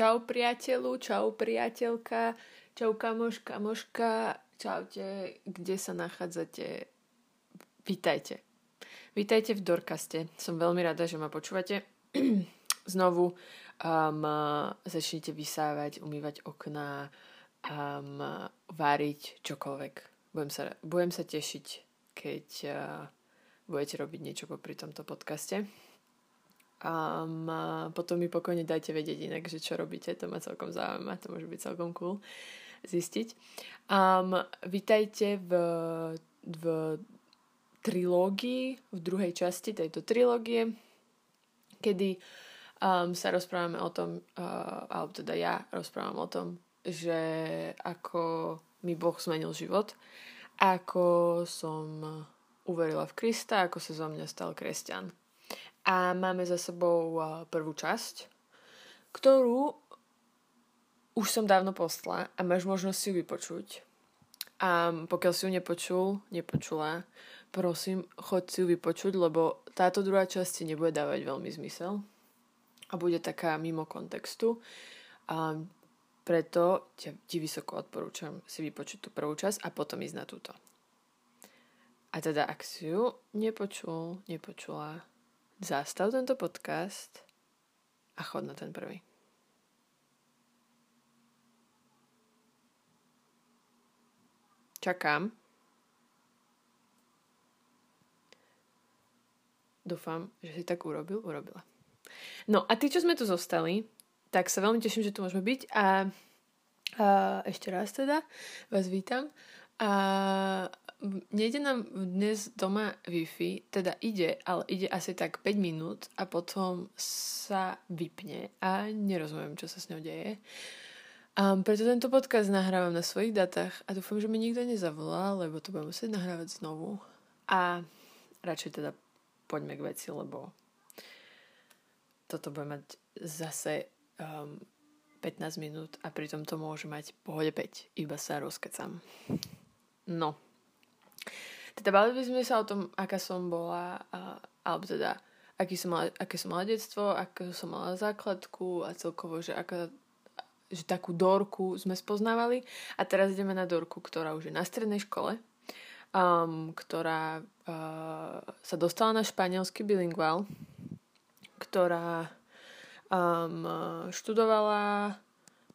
Čau priateľu, čau priateľka, čau kamoš, kamoška, čaute, kde sa nachádzate. Vítajte. Vítajte v Dorkaste. Som veľmi rada, že ma počúvate. Znovu um, začnite vysávať, umývať okná, um, váriť čokoľvek. Budem sa, budem sa tešiť, keď uh, budete robiť niečo popri tomto podcaste. Um, potom mi pokojne dajte vedieť inak, že čo robíte, to ma celkom zaujíma, to môže byť celkom cool zistiť. Um, vítajte v, v trilógii, v druhej časti tejto trilógie, kedy um, sa rozprávame o tom, uh, alebo teda ja rozprávam o tom, že ako mi Boh zmenil život, ako som uverila v Krista, ako sa zo mňa stal kresťan. A máme za sebou prvú časť, ktorú už som dávno postla a máš možnosť si ju vypočuť. A pokiaľ si ju nepočul, nepočula, prosím, choď si ju vypočuť, lebo táto druhá časť si nebude dávať veľmi zmysel a bude taká mimo kontextu. A preto ti, ti vysoko odporúčam si vypočuť tú prvú časť a potom ísť na túto. A teda, ak si ju nepočul, nepočula, zastav tento podcast a chod na ten prvý. Čakám. Dúfam, že si tak urobil, urobila. No a tí, čo sme tu zostali, tak sa veľmi teším, že tu môžeme byť a, a ešte raz teda vás vítam. A nejde nám dnes doma Wi-Fi, teda ide, ale ide asi tak 5 minút a potom sa vypne a nerozumiem, čo sa s ňou deje. Um, preto tento podcast nahrávam na svojich datách a dúfam, že mi nikto nezavolá, lebo to budem musieť nahrávať znovu. A radšej teda poďme k veci, lebo toto bude mať zase um, 15 minút a pritom to môže mať pohode 5. Iba sa rozkecam. No. Teda bavili sme sa o tom, aká som bola, alebo teda, aký som mala, aké som mala detstvo, aké som mala základku a celkovo, že aká že takú Dorku sme spoznávali a teraz ideme na Dorku, ktorá už je na strednej škole, um, ktorá uh, sa dostala na španielský bilingvál, ktorá um, študovala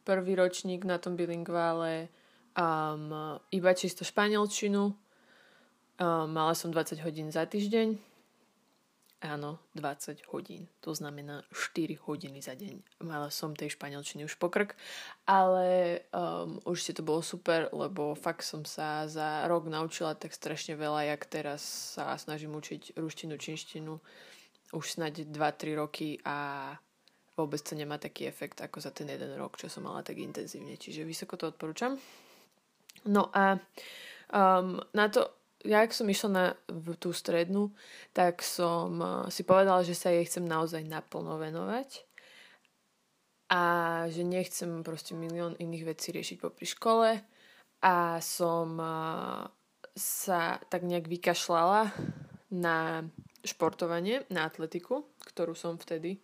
prvý ročník na tom bilingvále um, iba čisto španielčinu. Mala som 20 hodín za týždeň. Áno, 20 hodín. To znamená 4 hodiny za deň. Mala som tej španielčiny už pokrk, ale um, si to bolo super, lebo fakt som sa za rok naučila tak strašne veľa, jak teraz sa snažím učiť ruštinu, činštinu už snáď 2-3 roky a vôbec to nemá taký efekt ako za ten jeden rok, čo som mala tak intenzívne. Čiže vysoko to odporúčam. No a um, na to, ja ak som išla na v tú strednú, tak som uh, si povedala, že sa jej chcem naozaj naplno venovať a že nechcem proste milión iných vecí riešiť popri škole a som uh, sa tak nejak vykašľala na športovanie, na atletiku, ktorú som vtedy,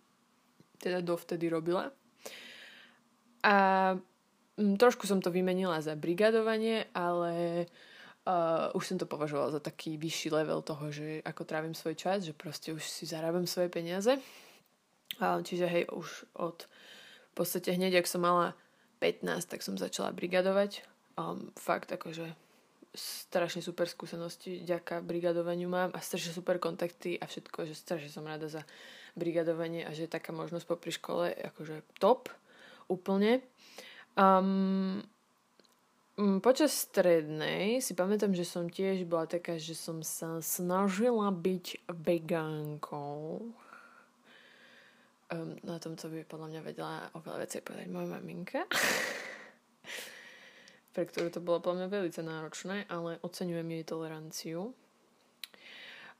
teda dovtedy robila. A Mm, trošku som to vymenila za brigadovanie, ale uh, už som to považovala za taký vyšší level toho, že ako trávim svoj čas, že proste už si zarábam svoje peniaze. Uh, čiže hej, už od v podstate hneď, ak som mala 15, tak som začala brigadovať. Um, fakt akože strašne super skúsenosti ďaká brigadovaniu mám a strašne super kontakty a všetko, že strašne som rada za brigadovanie a že je taká možnosť popri škole akože top úplne. Um, počas strednej si pamätám, že som tiež bola taká, že som sa snažila byť vegánkou. Um, na tomto by podľa mňa vedela oveľa veci povedať moja maminka. pre ktorú to bolo podľa mňa veľmi náročné, ale oceňujem jej toleranciu.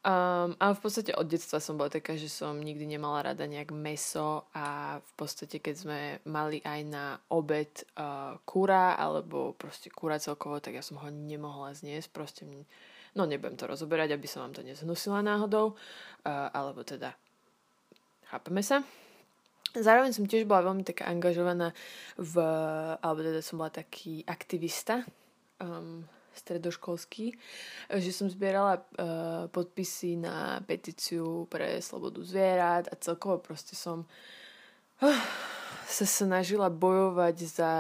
Um, ale v podstate od detstva som bola taká, že som nikdy nemala rada nejak meso a v podstate keď sme mali aj na obed uh, kura alebo proste kura celkovo, tak ja som ho nemohla zniesť. Proste, no nebudem to rozoberať, aby som vám to nezhnusila náhodou, uh, alebo teda chápeme sa. Zároveň som tiež bola veľmi taká angažovaná v, alebo teda som bola taký aktivista um, stredoškolský, že som zbierala uh, podpisy na petíciu pre slobodu zvierat a celkovo proste som uh, sa snažila bojovať za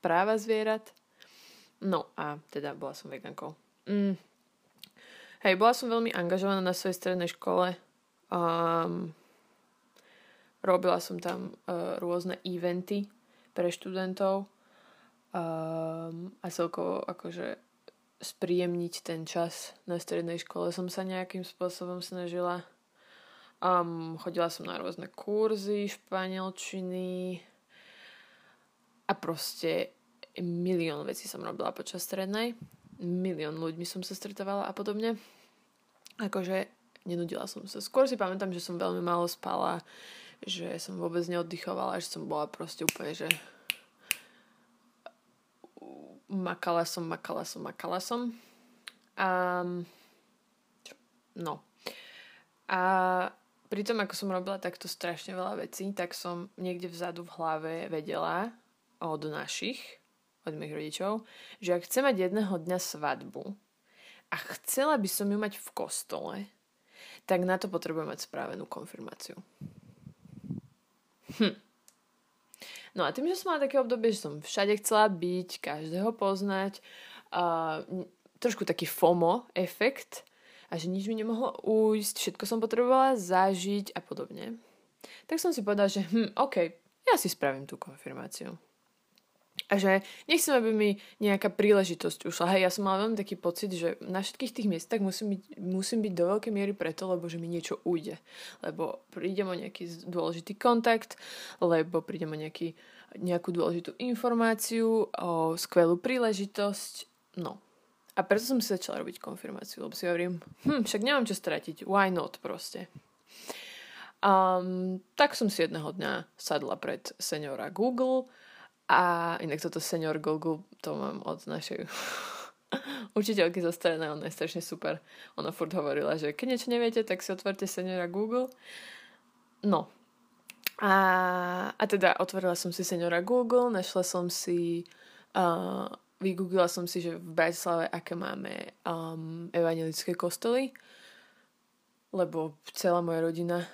práva zvierat. No a teda bola som vegankou. Mm. Hej, bola som veľmi angažovaná na svojej strednej škole. Um, Robila som tam uh, rôzne eventy pre študentov um, a celkovo akože spríjemniť ten čas na strednej škole som sa nejakým spôsobom snažila. Um, chodila som na rôzne kurzy španielčiny a proste milión vecí som robila počas strednej. Milión ľuďmi som sa stretovala a podobne. Akože nenudila som sa. Skôr si pamätám, že som veľmi málo spala, že som vôbec neoddychovala, že som bola proste úplne, že makala som, makala som, makala som. A, no. A pritom, ako som robila takto strašne veľa vecí, tak som niekde vzadu v hlave vedela od našich, od mojich rodičov, že ak chcem mať jedného dňa svadbu a chcela by som ju mať v kostole, tak na to potrebujem mať správenú konfirmáciu. Hm. No a tým, že som mala také obdobie, že som všade chcela byť, každého poznať, uh, trošku taký FOMO efekt a že nič mi nemohlo ujsť, všetko som potrebovala zažiť a podobne. Tak som si povedala, že hm, OK, ja si spravím tú konfirmáciu. A že nechcem, aby mi nejaká príležitosť ušla. Hej, ja som mala veľmi taký pocit, že na všetkých tých miestach musím byť, musím byť do veľkej miery preto, lebo že mi niečo ujde. Lebo prídem o nejaký dôležitý kontakt, lebo prídem o nejaký, nejakú dôležitú informáciu, o skvelú príležitosť. No. A preto som si začala robiť konfirmáciu, lebo si hovorím, hm, však nemám čo stratiť, why not proste. Um, tak som si jedného dňa sadla pred seniora Google, a inak toto senior Google, to mám od našej učiteľky zo strednej, ona je strašne super. Ona furt hovorila, že keď niečo neviete, tak si otvorte seniora Google. No. A, a teda otvorila som si seniora Google, našla som si, uh, vygooglila som si, že v Bratislave aké máme um, evangelické kostoly, lebo celá moja rodina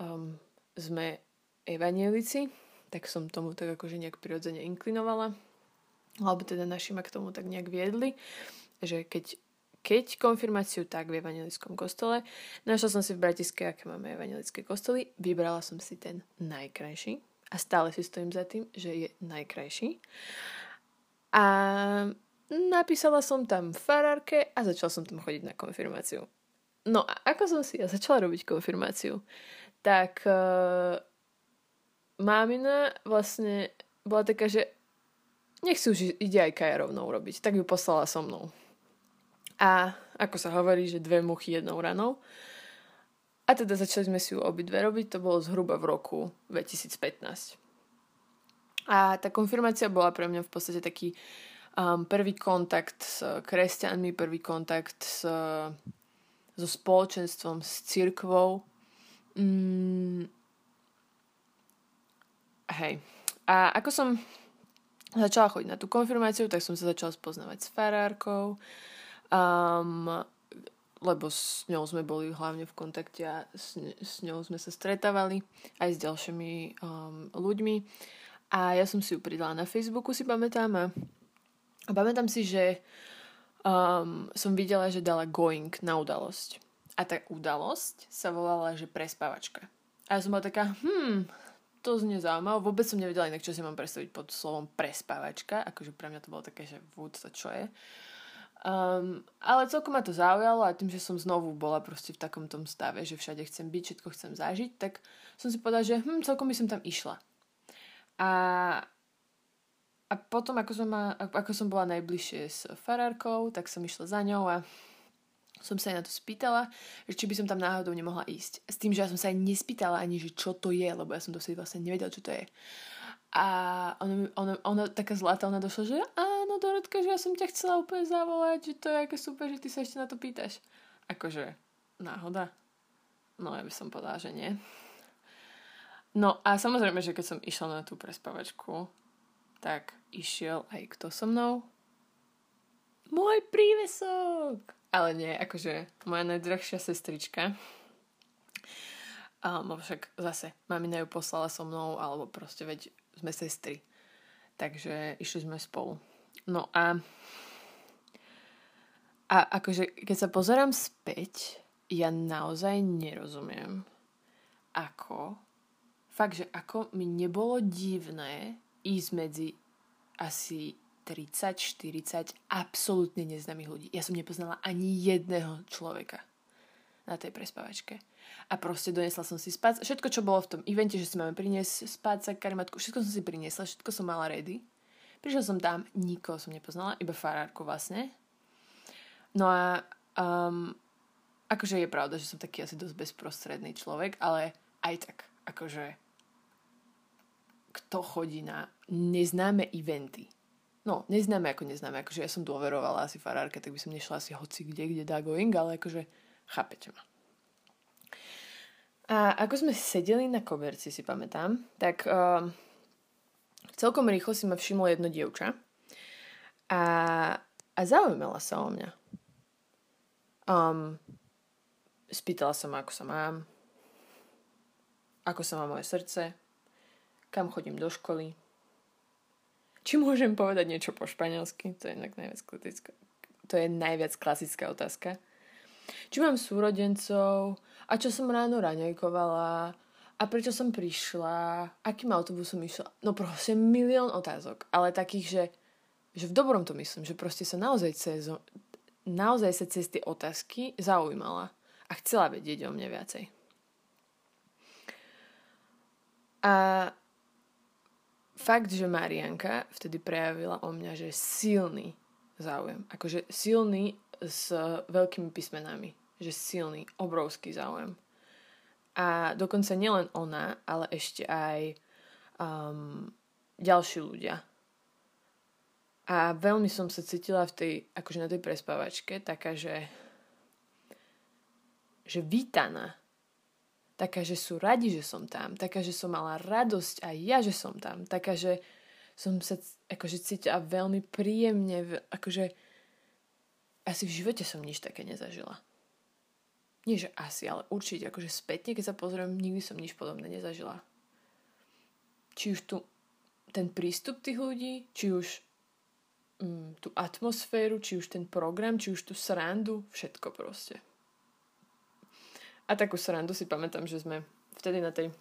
um, sme evangelici tak som tomu tak akože nejak prirodzene inklinovala. Alebo teda naši ma k tomu tak nejak viedli, že keď, keď konfirmáciu, tak v evangelickom kostole. Našla som si v Bratiske, aké máme evangelické kostoly. Vybrala som si ten najkrajší a stále si stojím za tým, že je najkrajší. A napísala som tam farárke a začala som tam chodiť na konfirmáciu. No a ako som si ja začala robiť konfirmáciu, tak uh, mámina vlastne bola taká, že nech si už ide aj Kaja rovnou robiť. Tak ju poslala so mnou. A ako sa hovorí, že dve muchy jednou ranou. A teda začali sme si ju obidve robiť, to bolo zhruba v roku 2015. A tá konfirmácia bola pre mňa v podstate taký um, prvý kontakt s kresťanmi, prvý kontakt s, so spoločenstvom, s církvou. Mm, Hej. A ako som začala chodiť na tú konfirmáciu, tak som sa začala spoznávať s farárkou, um, lebo s ňou sme boli hlavne v kontakte a s, s ňou sme sa stretávali aj s ďalšími um, ľuďmi. A ja som si ju pridala na Facebooku, si pamätám. A, a pamätám si, že um, som videla, že dala going na udalosť. A tá udalosť sa volala, že prespávačka. A ja som bola taká, hmm, to znie zaujímavé. Vôbec som nevedela inak, čo si mám predstaviť pod slovom prespávačka. Akože pre mňa to bolo také, že vôd to čo je. Um, ale celkom ma to zaujalo a tým, že som znovu bola proste v takom tom stave, že všade chcem byť, všetko chcem zažiť, tak som si povedala, že hm, celkom by som tam išla. A, a potom, ako som, ma, ako som bola najbližšie s farárkou, tak som išla za ňou a som sa aj na to spýtala, že či by som tam náhodou nemohla ísť. S tým, že ja som sa aj nespýtala ani, že čo to je, lebo ja som vtedy vlastne nevedela, čo to je. A ona, ona, ona taká zlatá, ona došla, že áno, Dorotka, že ja som ťa chcela úplne zavolať, že to je aké super, že ty sa ešte na to pýtaš. Akože, náhoda? No, ja by som povedala, že nie. No a samozrejme, že keď som išla na tú prespavačku, tak išiel aj kto so mnou? Môj prívesok! Ale nie, akože moja najdrahšia sestrička. Um, však zase, mamina ju poslala so mnou, alebo proste veď sme sestry. Takže išli sme spolu. No a a akože, keď sa pozerám späť, ja naozaj nerozumiem, ako, fakt, že ako mi nebolo divné ísť medzi asi 30-40 absolútne neznámych ľudí. Ja som nepoznala ani jedného človeka na tej prespavačke. A proste donesla som si spať. Všetko, čo bolo v tom evente, že si máme priniesť spať sa karimatku, všetko som si priniesla, všetko som mala ready. Prišla som tam, nikoho som nepoznala, iba farárku vlastne. No a um, akože je pravda, že som taký asi dosť bezprostredný človek, ale aj tak, akože kto chodí na neznáme eventy. No, neznáme ako neznáme, akože ja som dôverovala asi farárke, tak by som nešla asi hoci kde, kde dá going, ale akože chápete ma. A ako sme sedeli na koberci, si pamätám, tak um, celkom rýchlo si ma všimlo jedno dievča a, a zaujímala sa o mňa. Um, spýtala sa ma, ako sa mám, ako sa má moje srdce, kam chodím do školy, či môžem povedať niečo po španielsky, to je najviac klasická, to je najviac klasická otázka. Či mám súrodencov, a čo som ráno raňajkovala, a prečo som prišla, akým autobusom išla. No proste milión otázok, ale takých, že, že v dobrom to myslím, že proste sa naozaj cez, naozaj sa cez tie otázky zaujímala a chcela vedieť o mne viacej. A fakt, že Marianka vtedy prejavila o mňa, že silný záujem. Akože silný s veľkými písmenami že silný, obrovský záujem. A dokonca nielen ona, ale ešte aj um, ďalší ľudia. A veľmi som sa cítila v tej, akože na tej prespávačke, taká, že že vítaná. Taká, že sú radi, že som tam. Taká, že som mala radosť aj ja, že som tam. Taká, že som sa akože cítila veľmi príjemne, akože asi v živote som nič také nezažila nie že asi, ale určite, akože spätne, keď sa pozriem, nikdy som nič podobné nezažila. Či už tu ten prístup tých ľudí, či už mm, tú atmosféru, či už ten program, či už tú srandu, všetko proste. A takú srandu si pamätám, že sme vtedy na tej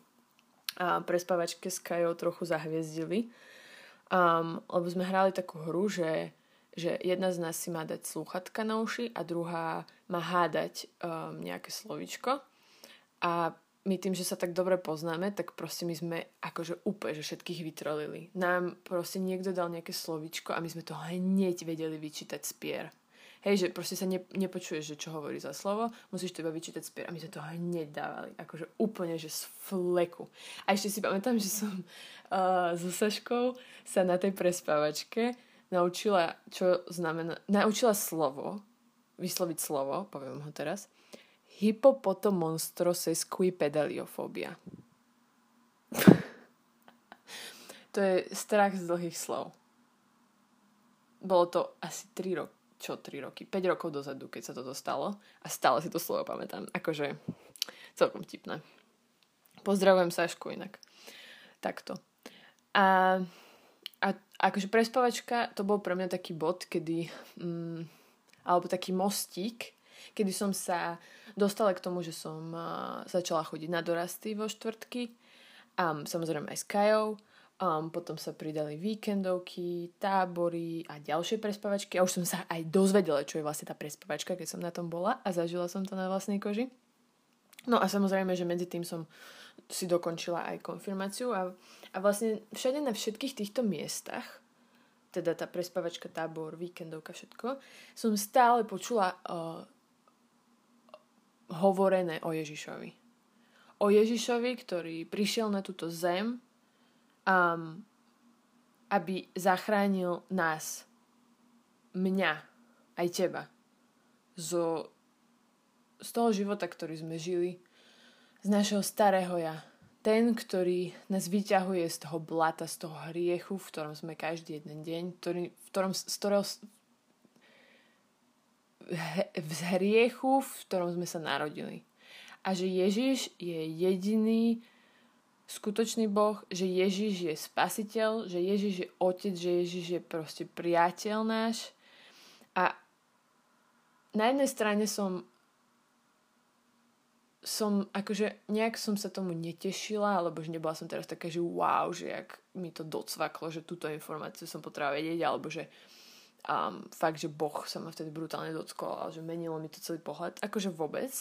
a, prespávačke s Kajou trochu zahviezdili, um, lebo sme hrali takú hru, že že jedna z nás si má dať slúchatka na uši a druhá má hádať um, nejaké slovičko. A my tým, že sa tak dobre poznáme, tak proste my sme akože úplne, že všetkých vytrolili. Nám proste niekto dal nejaké slovičko a my sme to hneď vedeli vyčítať spier. Hej, že proste sa ne, nepočuješ, že čo hovorí za slovo, musíš to iba vyčítať spier. A my sme to hneď dávali. Akože úplne, že z fleku. A ešte si pamätám, že som uh, so Saškou sa na tej prespávačke naučila, čo znamená, naučila slovo, vysloviť slovo, poviem ho teraz, hypopotomonstrosesquipedaliofobia. to je strach z dlhých slov. Bolo to asi 3 roky, čo 3 roky, 5 rokov dozadu, keď sa to dostalo a stále si to slovo pamätám. Akože celkom tipné. Pozdravujem Sašku inak. Takto. A a akože prespavačka, to bol pre mňa taký bod, kedy, mm, alebo taký mostík, kedy som sa dostala k tomu, že som uh, začala chodiť na dorasty vo štvrtky, um, samozrejme aj s Kajou, um, potom sa pridali víkendovky, tábory a ďalšie prespavačky a už som sa aj dozvedela, čo je vlastne tá prespavačka, keď som na tom bola a zažila som to na vlastnej koži. No a samozrejme, že medzi tým som si dokončila aj konfirmáciu a, a vlastne všade na všetkých týchto miestach, teda tá prespavačka, tábor, víkendovka, všetko, som stále počula uh, hovorené o Ježišovi. O Ježišovi, ktorý prišiel na túto zem, um, aby zachránil nás, mňa, aj teba, zo z toho života, ktorý sme žili, z našeho starého ja, ten, ktorý nás vyťahuje z toho blata, z toho hriechu, v ktorom sme každý jeden deň, ktorý, v ktorom, z ktorého, v hriechu, v ktorom sme sa narodili. A že Ježiš je jediný skutočný Boh, že Ježiš je spasiteľ, že Ježiš je otec, že Ježiš je proste priateľ náš. A na jednej strane som som akože nejak som sa tomu netešila, alebo že nebola som teraz taká, že wow, že jak mi to docvaklo, že túto informáciu som potrebovala vedieť, alebo že um, fakt, že Boh sa ma vtedy brutálne dotkol a že menilo mi to celý pohľad. Akože vôbec.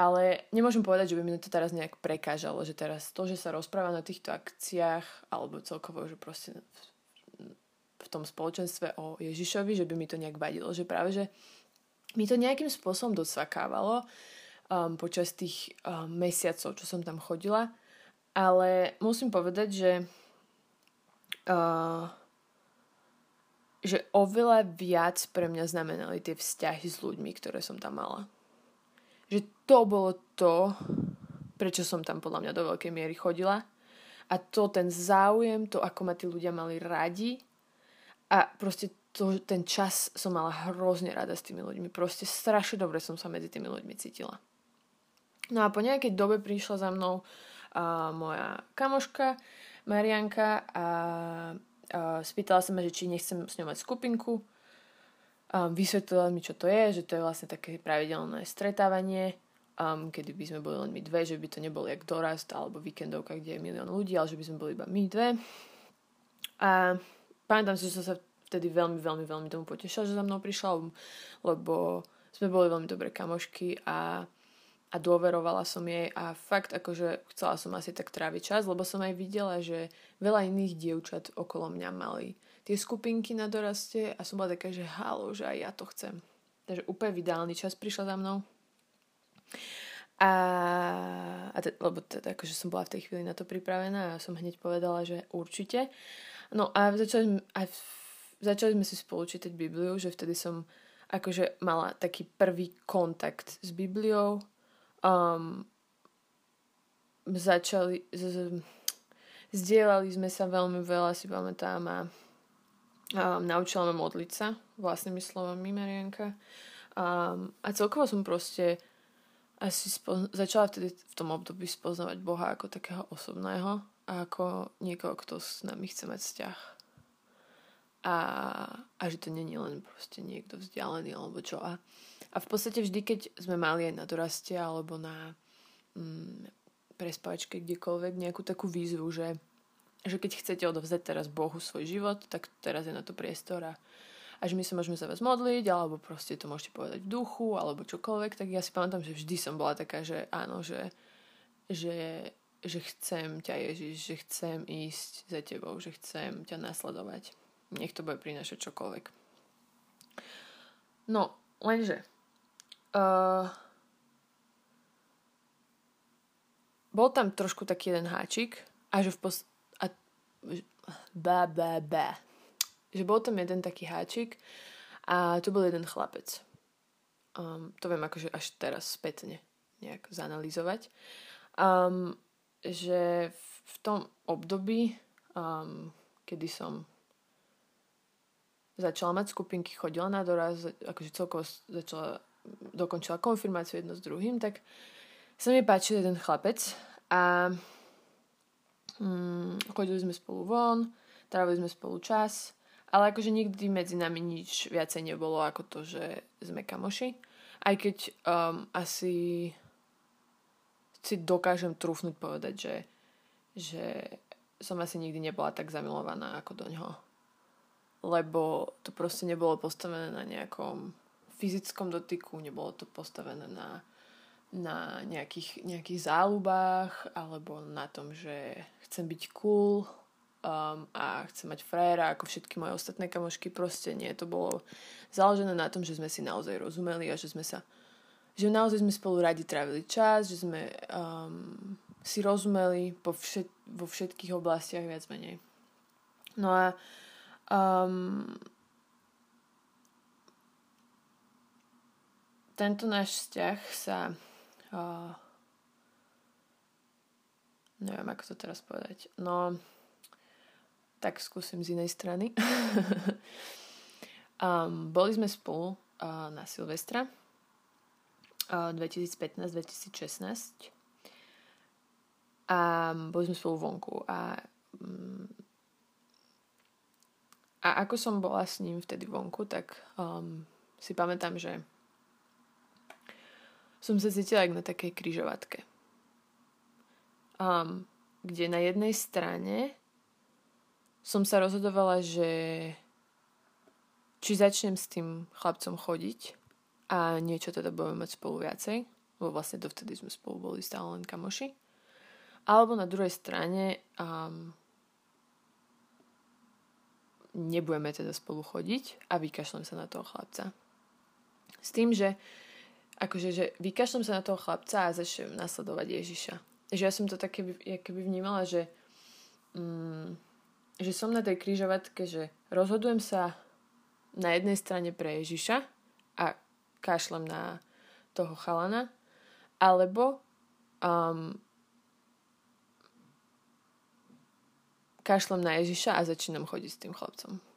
Ale nemôžem povedať, že by mi to teraz nejak prekážalo, že teraz to, že sa rozpráva na týchto akciách, alebo celkovo, že proste v tom spoločenstve o Ježišovi, že by mi to nejak vadilo, že práve, že mi to nejakým spôsobom docvakávalo, um, počas tých um, mesiacov, čo som tam chodila. Ale musím povedať, že uh, že oveľa viac pre mňa znamenali tie vzťahy s ľuďmi, ktoré som tam mala. Že to bolo to, prečo som tam podľa mňa do veľkej miery chodila. A to ten záujem, to ako ma tí ľudia mali radi a proste to, ten čas som mala hrozne rada s tými ľuďmi. Proste strašne dobre som sa medzi tými ľuďmi cítila. No a po nejakej dobe prišla za mnou uh, moja kamoška Marianka a uh, spýtala sa ma, že či nechcem s ňou mať skupinku. Um, vysvetlila mi, čo to je, že to je vlastne také pravidelné stretávanie, um, kedy by sme boli len my dve, že by to nebol jak dorast alebo víkendovka, kde je milión ľudí, ale že by sme boli iba my dve. A pamätám si, že som sa vtedy veľmi, veľmi, veľmi tomu potešila, že za mnou prišla, lebo sme boli veľmi dobré kamošky a a dôverovala som jej a fakt akože chcela som asi tak tráviť čas, lebo som aj videla, že veľa iných dievčat okolo mňa mali tie skupinky na doraste a som bola taká, že halo, že aj ja to chcem. Takže úplne ideálny čas prišla za mnou. A, a te, lebo teda akože som bola v tej chvíli na to pripravená a som hneď povedala, že určite. No a začali, a začali sme si spolu čítať Bibliu, že vtedy som akože mala taký prvý kontakt s Bibliou, um, začali, z, z, zdieľali sme sa veľmi veľa, si pamätám a um, naučila ma modliť sa vlastnými slovami Marianka. Um, a celkovo som proste asi spo- začala vtedy v tom období spoznávať Boha ako takého osobného a ako niekoho, kto s nami chce mať vzťah. A, a že to není len proste niekto vzdialený alebo čo. A a v podstate vždy, keď sme mali aj na doraste alebo na mm, prespáčke kdekoľvek nejakú takú výzvu, že, že keď chcete odovzdať teraz Bohu svoj život, tak teraz je na to priestor a, a že my sa môžeme za vás modliť, alebo proste to môžete povedať v duchu, alebo čokoľvek, tak ja si pamätám, že vždy som bola taká, že áno, že, že, že chcem ťa Ježiš, že chcem ísť za tebou, že chcem ťa nasledovať. Nech to bude prinašať čokoľvek. No, lenže Uh, bol tam trošku taký jeden háčik a že v pos... Ba, ba, ba. Že bol tam jeden taký háčik a to bol jeden chlapec. Um, to viem akože až teraz spätne nejak zanalizovať. Um, že v tom období, um, kedy som začala mať skupinky, chodila na doraz, akože celkovo začala dokončila konfirmáciu jedno s druhým, tak sa mi páčil jeden chlapec a mm, chodili sme spolu von, trávili sme spolu čas, ale akože nikdy medzi nami nič viacej nebolo ako to, že sme kamoši. Aj keď um, asi si dokážem trúfnuť povedať, že, že som asi nikdy nebola tak zamilovaná ako do ňoho. Lebo to proste nebolo postavené na nejakom fyzickom dotyku, nebolo to postavené na, na nejakých, nejakých záľubách alebo na tom, že chcem byť cool um, a chcem mať frajera ako všetky moje ostatné kamošky. Proste nie, to bolo založené na tom, že sme si naozaj rozumeli a že sme sa že naozaj sme spolu radi trávili čas, že sme um, si rozumeli po všet, vo všetkých oblastiach viac menej. No a um, tento náš vzťah sa uh, neviem, ako to teraz povedať. No, tak skúsim z inej strany. um, boli sme spolu uh, na Silvestra uh, 2015-2016 a boli sme spolu vonku a um, a ako som bola s ním vtedy vonku, tak um, si pamätám, že som sa cítila jak na takej kryžovatke. Um, kde na jednej strane som sa rozhodovala, že či začnem s tým chlapcom chodiť a niečo teda budeme mať spolu viacej, lebo vlastne dovtedy sme spolu boli stále len kamoši. Alebo na druhej strane um, nebudeme teda spolu chodiť a vykašlem sa na toho chlapca. S tým, že akože, že vykašlem sa na toho chlapca a začnem nasledovať Ježiša. Že ja som to také keby vnímala, že, mm, že som na tej kryžovatke, že rozhodujem sa na jednej strane pre Ježiša a kašlem na toho chalana, alebo um, kašlem na Ježiša a začínam chodiť s tým chlapcom.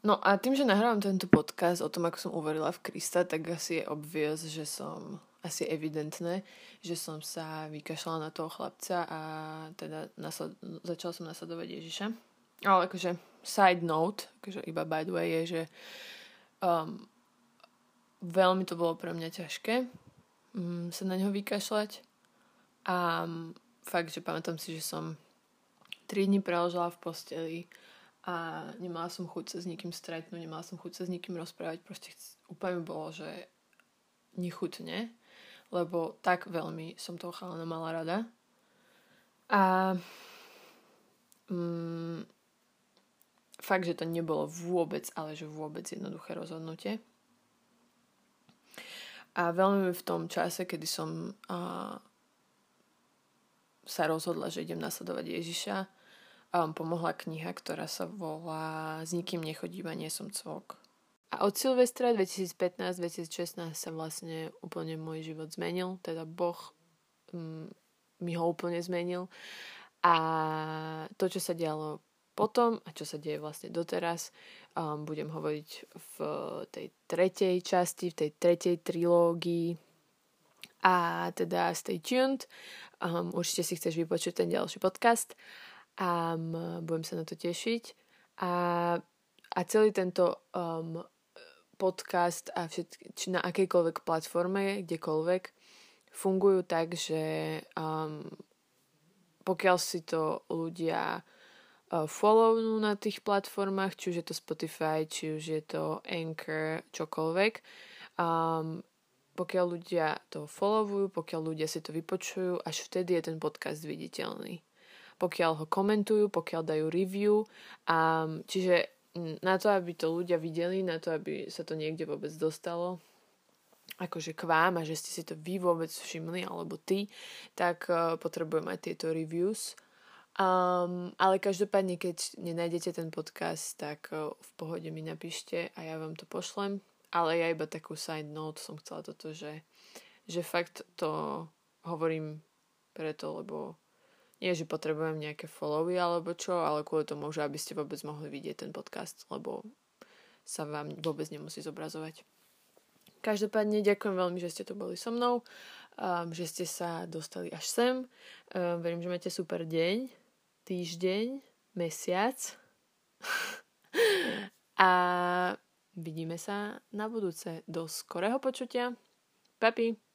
No a tým, že nahrávam tento podcast o tom, ako som uverila v Krista, tak asi je obvious, že som, asi evidentné, že som sa vykašľala na toho chlapca a teda nasled, začala som nasledovať Ježiša. Ale akože side note, akože iba by the way je, že um, veľmi to bolo pre mňa ťažké um, sa na neho vykašľať a um, fakt, že pamätám si, že som 3 dní preložila v posteli a nemala som chuť sa s nikým stretnúť, nemala som chuť sa s nikým rozprávať, proste úplne bolo, že nechutne, lebo tak veľmi som toho chalana mala rada. A mm, fakt, že to nebolo vôbec, ale že vôbec jednoduché rozhodnutie. A veľmi v tom čase, kedy som a, sa rozhodla, že idem nasledovať Ježiša, um, pomohla kniha, ktorá sa volá S nikým nechodím a nie som cvok. A od Silvestra 2015-2016 sa vlastne úplne môj život zmenil, teda Boh um, mi ho úplne zmenil. A to, čo sa dialo potom a čo sa deje vlastne doteraz, um, budem hovoriť v tej tretej časti, v tej tretej trilógii. A teda stay tuned. Um, určite si chceš vypočuť ten ďalší podcast a budem sa na to tešiť. A, a celý tento um, podcast a všetky, či na akejkoľvek platforme, kdekoľvek, fungujú tak, že um, pokiaľ si to ľudia uh, follownú na tých platformách, či už je to Spotify, či už je to Anchor, čokoľvek, um, pokiaľ ľudia to followujú, pokiaľ ľudia si to vypočujú, až vtedy je ten podcast viditeľný pokiaľ ho komentujú, pokiaľ dajú review. A, čiže na to, aby to ľudia videli, na to, aby sa to niekde vôbec dostalo, akože k vám a že ste si to vy vôbec všimli, alebo ty, tak uh, potrebujem aj tieto reviews. Um, ale každopádne, keď nenájdete ten podcast, tak uh, v pohode mi napíšte a ja vám to pošlem. Ale ja iba takú side note som chcela toto, že, že fakt to hovorím preto, lebo nie, že potrebujem nejaké followy alebo čo, ale kvôli tomu, že aby ste vôbec mohli vidieť ten podcast, lebo sa vám vôbec nemusí zobrazovať. Každopádne ďakujem veľmi, že ste tu boli so mnou, um, že ste sa dostali až sem. Um, verím, že máte super deň, týždeň, mesiac. A vidíme sa na budúce. Do skorého počutia. Papi.